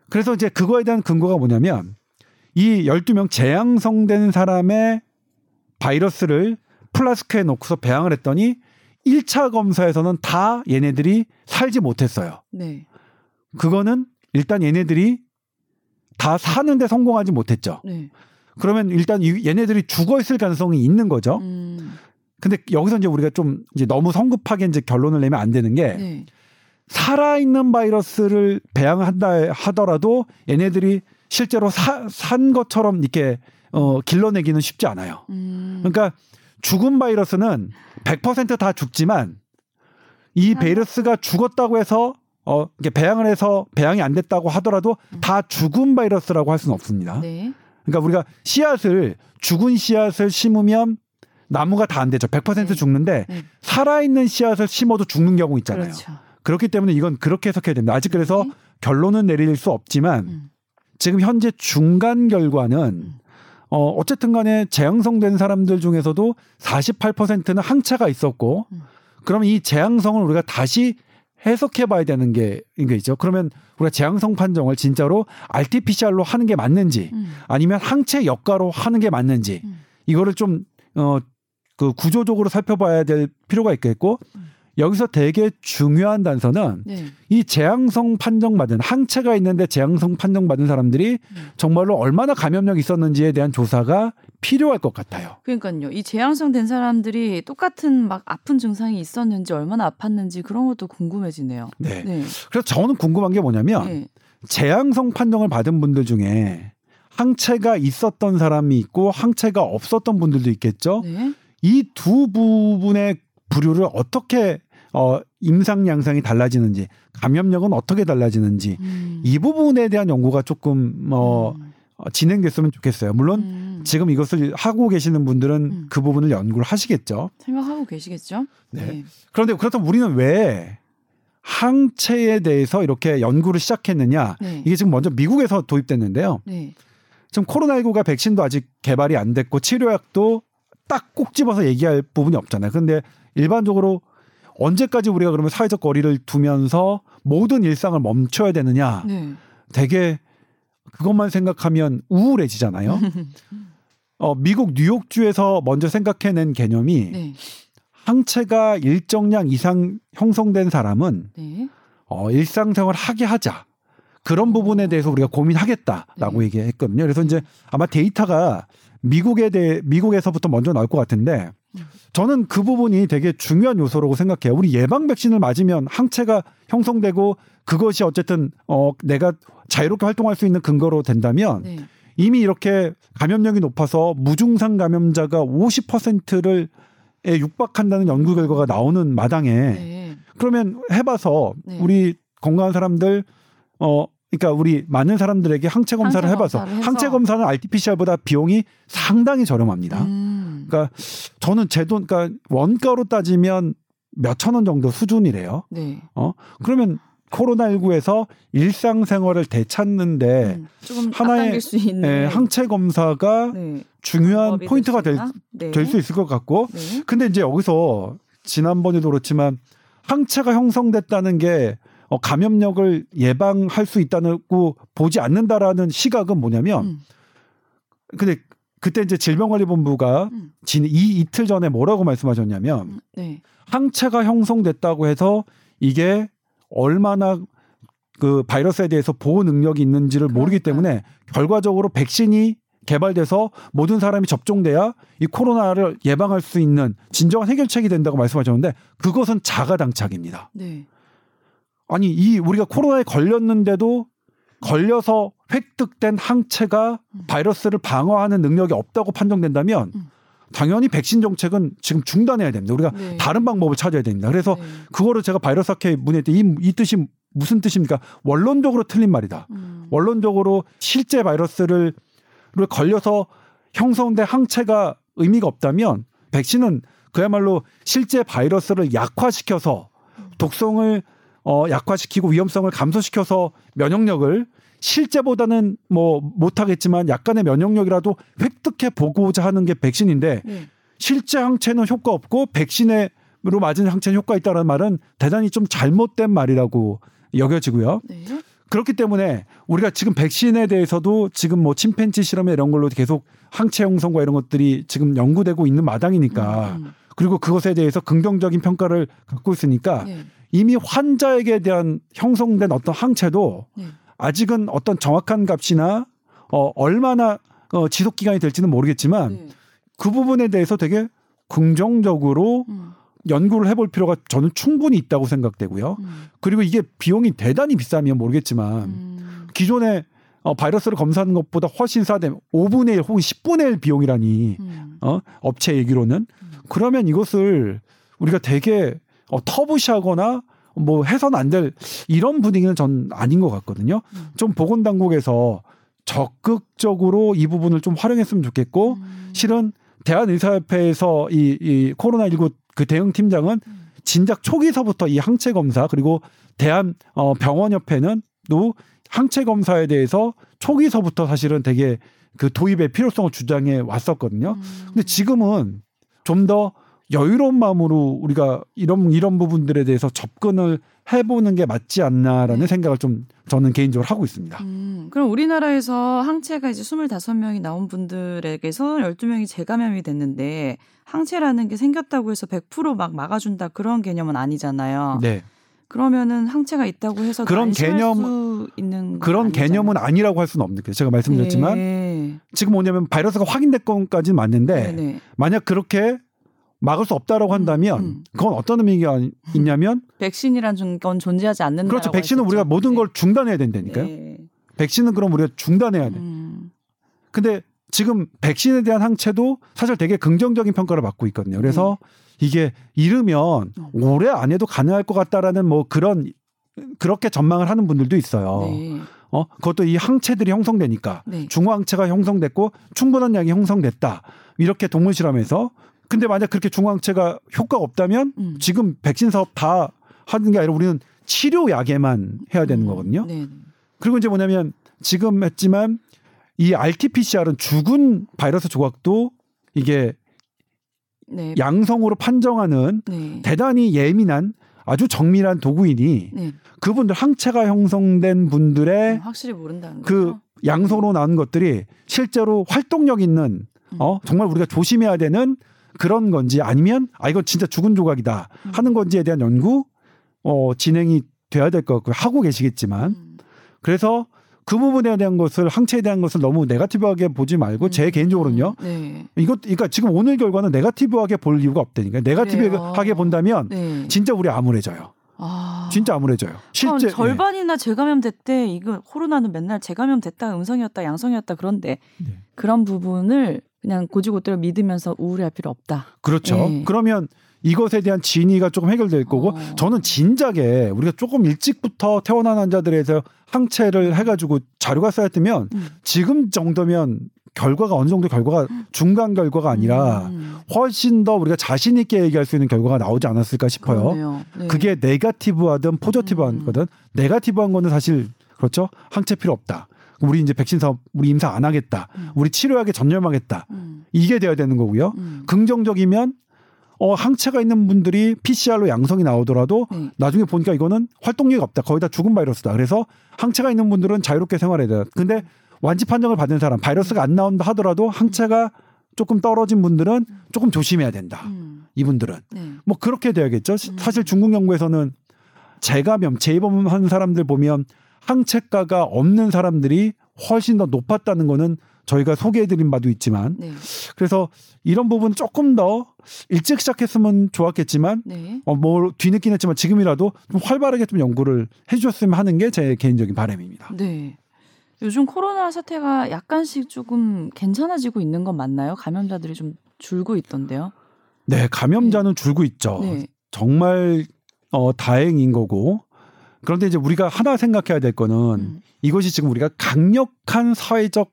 그래서 이제 그거에 대한 근거가 뭐냐면 이 12명 재양성된 사람의 바이러스를 플라스크에 넣고서 배양을 했더니 1차 검사에서는 다 얘네들이 살지 못했어요. 네. 그거는 일단 얘네들이 다 사는데 성공하지 못했죠. 네. 그러면 일단 이- 얘네들이 죽어 있을 가능성이 있는 거죠. 음. 근데 여기서 이제 우리가 좀 이제 너무 성급하게 이제 결론을 내면 안 되는 게 네. 살아있는 바이러스를 배양한다 하더라도 얘네들이 실제로 사, 산 것처럼 이렇게 어, 길러내기는 쉽지 않아요. 음. 그러니까 죽은 바이러스는 100%다 죽지만 이 바이러스가 죽었다고 해서 어, 이게 배양을 해서 배양이 안 됐다고 하더라도 다 죽은 바이러스라고 할 수는 없습니다. 네. 그러니까 우리가 씨앗을 죽은 씨앗을 심으면 나무가 다 안 되죠. 100% 네. 죽는데 네. 살아있는 씨앗을 심어도 죽는 경우 있잖아요. 그렇죠. 그렇기 때문에 이건 그렇게 해석해야 됩니다. 아직 그래서 네. 결론은 내릴 수 없지만 음. 지금 현재 중간 결과는 음. 어 어쨌든 간에 재양성된 사람들 중에서도 48%는 항체가 있었고 음. 그러면 이 재양성을 우리가 다시 해석해 봐야 되는 게 이게 있죠. 그러면 우리가 재양성 판정을 진짜로 RT-PCR로 하는 게 맞는지 음. 아니면 항체 역가로 하는 게 맞는지 음. 이거를 좀 어 그 구조적으로 살펴봐야 될 필요가 있겠고 여기서 되게 중요한 단서는 네. 이 재앙성 판정받은 항체가 있는데 재앙성 판정받은 사람들이 음. 정말로 얼마나 감염력이 있었는지에 대한 조사가 필요할 것 같아요. 그러니까요. 이 재앙성 된 사람들이 똑같은 막 아픈 증상이 있었는지 얼마나 아팠는지 그런 것도 궁금해지네요. 네. 네. 그래서 저는 궁금한 게 뭐냐면 네. 재앙성 판정을 받은 분들 중에 항체가 있었던 사람이 있고 항체가 없었던 분들도 있겠죠. 네. 이두 부분의 부류를 어떻게 어, 임상 양상이 달라지는지 감염력은 어떻게 달라지는지 음. 이 부분에 대한 연구가 조금 어, 음. 어, 진행됐으면 좋겠어요. 물론 음. 지금 이것을 하고 계시는 분들은 음. 그 부분을 연구를 하시겠죠. 생각하고 계시겠죠? 네. 그런데 그렇다면 우리는 왜 항체에 대해서 이렇게 연구를 시작했느냐? 네. 이게 지금 먼저 미국에서 도입됐는데요. 네. 지금 코로나19가 백신도 아직 개발이 안 됐고 치료약도 딱 꼭 집어서 얘기할 부분이 없잖아요. 근데 일반적으로 언제까지 우리가 그러면 사회적 거리를 두면서 모든 일상을 멈춰야 되느냐? 네. 되게 그것만 생각하면 우울해지잖아요. 어, 미국 뉴욕주에서 먼저 생각해낸 개념이 네. 항체가 일정량 이상 형성된 사람은 네. 어, 일상생활 하게 하자. 그런 부분에 대해서 우리가 고민하겠다라고 네. 얘기했거든요. 그래서 이제 아마 데이터가 미국에 대해 미국에서부터 먼저 나올 것 같은데 음. 저는 그 부분이 되게 중요한 요소라고 생각해요. 우리 예방 백신을 맞으면 항체가 형성되고 그것이 어쨌든 어 내가 자유롭게 활동할 수 있는 근거로 된다면 네. 이미 이렇게 감염력이 높아서 무증상 감염자가 50%를 에 육박한다는 연구 결과가 나오는 마당에 네. 그러면 해봐서 네. 우리 건강한 사람들 어 그러니까 우리 많은 사람들에게 항체 검사를 항체 해봐서 검사를. 항체 검사는 RT-PCR보다 비용이 상당히 저렴합니다. 음. 그러니까 저는 제 돈, 그러니까 원가로 따지면 몇천 원 정도 수준이래요. 네. 어 그러면 코로나19에서 일상생활을 되찾는데 음. 하나의, 예, 항체 검사가 네. 중요한 포인트가 될될수수 있을 것 같고 네. 근데 이제 여기서 지난번에도 그렇지만 항체가 형성됐다는 게 어, 감염력을 예방할 수 있다고 보지 않는다라는 시각은 뭐냐면 음. 근데 그때 이제 질병관리본부가 음. 진, 이 이틀 전에 뭐라고 말씀하셨냐면 음. 네. 항체가 형성됐다고 해서 이게 얼마나 그 바이러스에 대해서 보호 능력이 있는지를 모르기 그러니까요. 때문에 결과적으로 백신이 개발돼서 모든 사람이 접종돼야 이 코로나를 예방할 수 있는 진정한 해결책이 된다고 말씀하셨는데 그것은 자가당착입니다. 네. 아니 이 우리가 코로나에 걸렸는데도 걸려서 획득된 항체가 음. 바이러스를 방어하는 능력이 없다고 판정된다면 음. 당연히 백신 정책은 지금 중단해야 됩니다. 우리가 네. 다른 방법을 찾아야 됩니다. 그래서 네. 그거를 제가 바이러스 학회 문의할 때이 이 뜻이 무슨 뜻입니까? 원론적으로 틀린 말이다. 음. 원론적으로 실제 바이러스를 를 걸려서 형성된 항체가 의미가 없다면 백신은 그야말로 실제 바이러스를 약화시켜서 독성을 어 약화시키고 위험성을 감소시켜서 면역력을 실제보다는 뭐 못하겠지만 약간의 면역력이라도 획득해 보고자 하는 게 백신인데 네. 실제 항체는 효과 없고 백신으로 맞은 항체는 효과 있다는 말은 대단히 좀 잘못된 말이라고 여겨지고요. 네. 그렇기 때문에 우리가 지금 백신에 대해서도 지금 뭐 침팬지 실험에 이런 걸로 계속 항체 형성과 이런 것들이 지금 연구되고 있는 마당이니까 음, 음. 그리고 그것에 대해서 긍정적인 평가를 갖고 있으니까 네. 이미 환자에게 대한 형성된 어떤 항체도 네. 아직은 어떤 정확한 값이나 어 얼마나 어 지속 기간이 될지는 모르겠지만 네. 그 부분에 대해서 되게 긍정적으로 음, 연구를 해볼 필요가 저는 충분히 있다고 생각되고요. 음, 그리고 이게 비용이 대단히 비싸면 모르겠지만 음. 기존에 어, 바이러스를 검사하는 것보다 훨씬 싸대 5분의 1 혹은 10분의 1 비용이라니 음. 어? 업체 얘기로는 음. 그러면 이것을 우리가 되게 어, 터부시하거나 뭐 해서는 안될 이런 분위기는 전 아닌 것 같거든요. 음. 좀 보건당국에서 적극적으로 이 부분을 좀 활용했으면 좋겠고 음. 실은 대한의사협회에서 이, 이 코로나19 그 대응 팀장은 음. 진작 초기서부터 이 항체 검사 그리고 대한 어, 병원협회는 또 항체 검사에 대해서 초기서부터 사실은 되게 그 도입의 필요성을 주장해 왔었거든요. 음. 근데 지금은 좀더 여유로운 마음으로 우리가 이런 이런 부분들에 대해서 접근을 해보는 게 맞지 않나라는 네. 생각을 좀 저는 개인적으로 하고 있습니다. 음, 그럼 우리나라에서 항체가 이제 25명이 나온 분들에게서 12명이 재감염이 됐는데 항체라는 게 생겼다고 해서 100%막 막아준다 그런 개념은 아니잖아요. 네. 그러면은 항체가 있다고 해서 그런 개념- 수 있는 건 그런 아니잖아요. 개념은 아니라고 할 수는 없는 게 제가 말씀드렸지만 네. 지금 뭐냐면 바이러스가 확인된 건까지는 맞는데 네네. 만약 그렇게 막을 수 없다라고 한다면 음. 그건 어떤 의미가 있냐면 백신이란 건 존재하지 않는다. 그렇죠. 백신은 우리가 모든 걸 중단해야 된다니까요. 네. 백신은 그럼 우리가 중단해야 돼. 음. 근데 지금 백신에 대한 항체도 사실 되게 긍정적인 평가를 받고 있거든요. 그래서 음. 이게 이르면 올해 안에도 가능할 것 같다라는 뭐 그런 그렇게 전망을 하는 분들도 있어요. 네. 어 그것도 이 항체들이 형성되니까 네. 중화항체가 형성됐고 충분한 약이 형성됐다 이렇게 동물 실험에서 근데 만약 그렇게 중화항체가 효과가 없다면 음. 지금 백신 사업 다 하는 게 아니라 우리는 치료 약에만 해야 되는 음. 거거든요. 네. 그리고 이제 뭐냐면 지금 했지만 이 RT-PCR은 죽은 바이러스 조각도 이게 네. 양성으로 판정하는 네. 대단히 예민한 아주 정밀한 도구이니 네. 그분들 항체가 형성된 분들의 음, 확실히 모른다는 그. 양성으로 나온 것들이 실제로 활동력 있는 어 정말 우리가 조심해야 되는 그런 건지 아니면 아 이거 진짜 죽은 조각이다 하는 건지에 대한 연구 어 진행이 돼야 될 것 같고 하고 계시겠지만 음. 그래서 그 부분에 대한 것을 항체에 대한 것을 너무 네가티브하게 보지 말고 제 개인적으로는요 네. 이것 그러니까 지금 오늘 결과는 네가티브하게 볼 이유가 없다니까 네가티브하게. 본다면 네. 진짜 우리 암울해져요 아. 진짜 암울해져요 실제 그럼 절반이나 재감염 됐대. 이거 코로나는 맨날 재감염 됐다, 음성이었다, 양성이었다 그런데 네. 그런 부분을 그냥 고지고대로 믿으면서 우울해할 필요 없다. 그렇죠. 네. 그러면 이것에 대한 진위가 조금 해결될 거고 어. 저는 진작에 우리가 조금 일찍부터 태어난 환자들에 대해서 항체를 해가지고 자료가 쌓였으면 음. 지금 정도면 결과가 어느 정도 결과가 중간 결과가 아니라 음. 훨씬 더 우리가 자신 있게 얘기할 수 있는 결과가 나오지 않았을까 싶어요. 네. 그게 네가티브하든 포저티브하든 네가티브한 거는 사실 그렇죠. 항체 필요 없다. 우리 이제 백신 사업 우리 임사 안 하겠다. 음. 우리 치료약에 전념하겠다. 음. 이게 돼야 되는 거고요. 음. 긍정적이면 어 항체가 있는 분들이 PCR로 양성이 나오더라도 네. 나중에 보니까 이거는 활동력이 없다. 거의 다 죽은 바이러스다. 그래서 항체가 있는 분들은 자유롭게 생활해야 돼요. 근데 완치 판정을 받은 사람 바이러스가 안 나온다 하더라도 항체가 조금 떨어진 분들은 조금 조심해야 된다. 음. 이분들은 네. 뭐 그렇게 돼야겠죠. 사실 중국 연구에서는 재감염, 재입원한 사람들 보면 항체가가 없는 사람들이 훨씬 더 높았다는 거는 저희가 소개해드린 바도 있지만 네. 그래서 이런 부분 조금 더 일찍 시작했으면 좋았겠지만 네. 어, 뭐 뒤늦긴 했지만 지금이라도 좀 활발하게 좀 연구를 해주셨으면 하는 게 제 개인적인 바람입니다. 네. 요즘 코로나 사태가 약간씩 조금 괜찮아지고 있는 건 맞나요? 감염자들이 좀 줄고 있던데요. 네, 감염자는 줄고 있죠. 네. 정말 어, 다행인 거고 그런데 이제 우리가 하나 생각해야 될 거는 음. 이것이 지금 우리가 강력한 사회적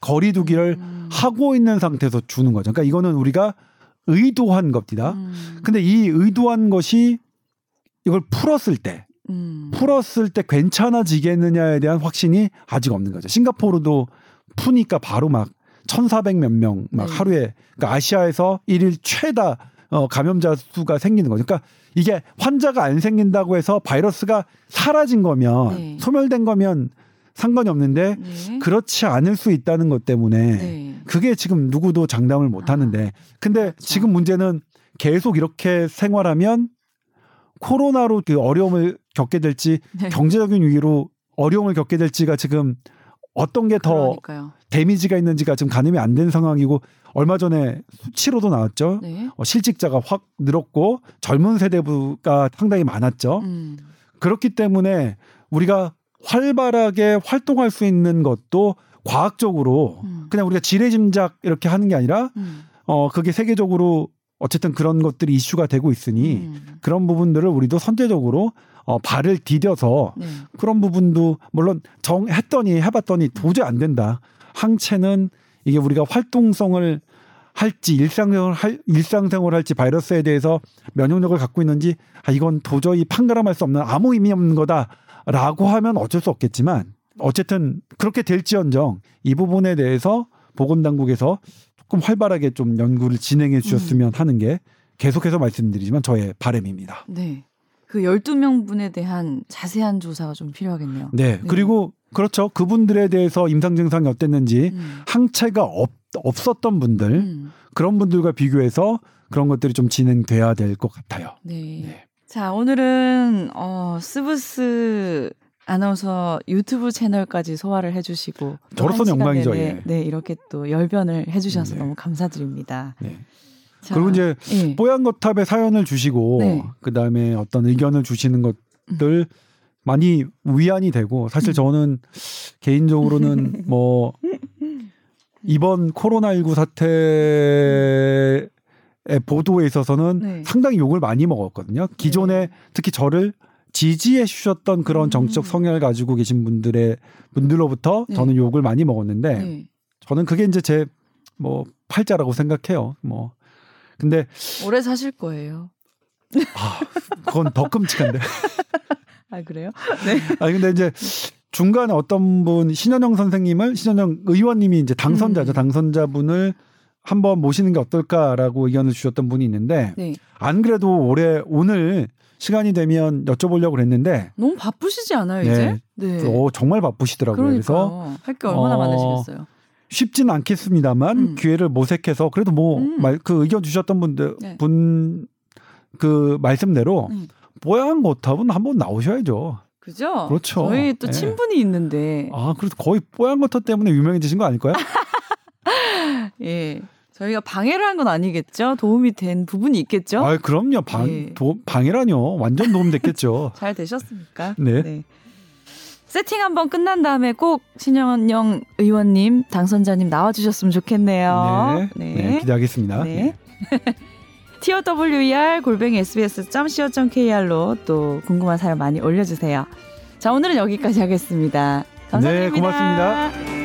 거리두기를 음. 하고 있는 상태에서 주는 거죠. 그러니까 이거는 우리가 의도한 겁니다. 음. 근데 이 의도한 것이 이걸 풀었을 때 음. 풀었을 때 괜찮아지겠느냐에 대한 확신이 아직 없는 거죠. 싱가포르도 푸니까 바로 막 1,400몇 명막 네. 하루에 그러니까 아시아에서 일일 최다 어, 감염자 수가 생기는 거죠. 그러니까 이게 환자가 안 생긴다고 해서 바이러스가 사라진 거면 네. 소멸된 거면 상관이 없는데 네. 그렇지 않을 수 있다는 것 때문에 네. 그게 지금 누구도 장담을 못 하는데 근데 그렇죠. 지금 문제는 계속 이렇게 생활하면 코로나로 그 어려움을 겪게 될지 네. 경제적인 위기로 어려움을 겪게 될지가 지금 어떤 게 더. 데미지가 있는지가 지금 가늠이 안 된 상황이고 얼마 전에 수치로도 나왔죠. 네. 어, 실직자가 확 늘었고 젊은 세대부가 상당히 많았죠. 음. 그렇기 때문에 우리가 활발하게 활동할 수 있는 것도 과학적으로 음. 그냥 우리가 지뢰 짐작 이렇게 하는 게 아니라 음. 어 그게 세계적으로 어쨌든 그런 것들이 이슈가 되고 있으니 음. 그런 부분들을 우리도 선제적으로 어 발을 디뎌서 네. 그런 부분도 물론 정했더니 해봤더니 도저히 안 된다. 항체는 이게 우리가 활동성을 할지 일상생활 할 일상생활 할지 바이러스에 대해서 면역력을 갖고 있는지 아 이건 도저히 판가름할 수 없는 아무 의미 없는 거다라고 하면 어쩔 수 없겠지만 어쨌든 그렇게 될지언정 이 부분에 대해서 보건당국에서 조금 활발하게 좀 연구를 진행해 주셨으면 하는 게 계속해서 말씀드리지만 저의 바람입니다. 네. 그 12명 분에 대한 자세한 조사가 좀 필요하겠네요. 네. 그리고 그렇죠. 그분들에 대해서 임상 증상이 어땠는지 음. 항체가 없, 없었던 분들 음. 그런 분들과 비교해서 그런 것들이 좀 진행돼야 될 것 같아요. 네. 네. 자, 오늘은 어, 스브스 아나운서 유튜브 채널까지 소화를 해주시고 또 저로서는 영광이죠, 예. 네, 이렇게 또 열변을 해주셔서 네. 너무 감사드립니다. 네. 자, 그리고 이제 예. 뽀얀거탑에 사연을 주시고 네. 그다음에 어떤 의견을 주시는 것들 많이 위안이 되고 사실 음. 저는 개인적으로는 뭐 이번 코로나19 사태의 보도에 있어서는 네. 상당히 욕을 많이 먹었거든요. 기존에 특히 저를 지지해 주셨던 그런 음. 정치적 성향을 가지고 계신 분들의 분들로부터 네. 저는 욕을 많이 먹었는데 네. 저는 그게 이제 제 뭐 팔자라고 생각해요. 뭐 근데 오래 사실 거예요. 아, 그건 더 끔찍한데. 아 그래요? 네. 아니 근데 이제 중간에 어떤 분 신현영 선생님을 신현영 의원님이 이제 당선자죠. 음. 당선자분을 한번 모시는 게 어떨까라고 의견을 주셨던 분이 있는데 네. 안 그래도 올해 오늘 시간이 되면 여쭤보려고 그랬는데 너무 바쁘시지 않아요 네. 이제? 네. 어, 정말 바쁘시더라고요. 그래서 그러니까 할게 얼마나 어, 많으시겠어요. 쉽지는 않겠습니다만 음. 기회를 모색해서 그래도 뭐 음. 말그 의견 주셨던 분들 네. 분그 말씀대로 음. 뽀얀 거탑은 한번 나오셔야죠. 그죠? 그렇죠. 저희 또 예. 친분이 있는데 아, 그래서 거의 뽀얀 거탑 때문에 유명해지신 거 아닐까요? 예. 저희가 방해를 한 건 아니겠죠? 도움이 된 부분이 있겠죠? 아, 그럼요. 방 예. 도, 방해라뇨. 완전 도움 됐겠죠. 잘 되셨습니까? 네. 세팅 한번 끝난 다음에 꼭 신영영 의원님, 당선자님 나와주셨으면 좋겠네요. 네, 네, 기대하겠습니다. 네. TOWER 골뱅이 sbs.co.kr로 또 궁금한 사연 많이 올려주세요. 자, 오늘은 여기까지 하겠습니다. 감사드립니다. 네, 고맙습니다.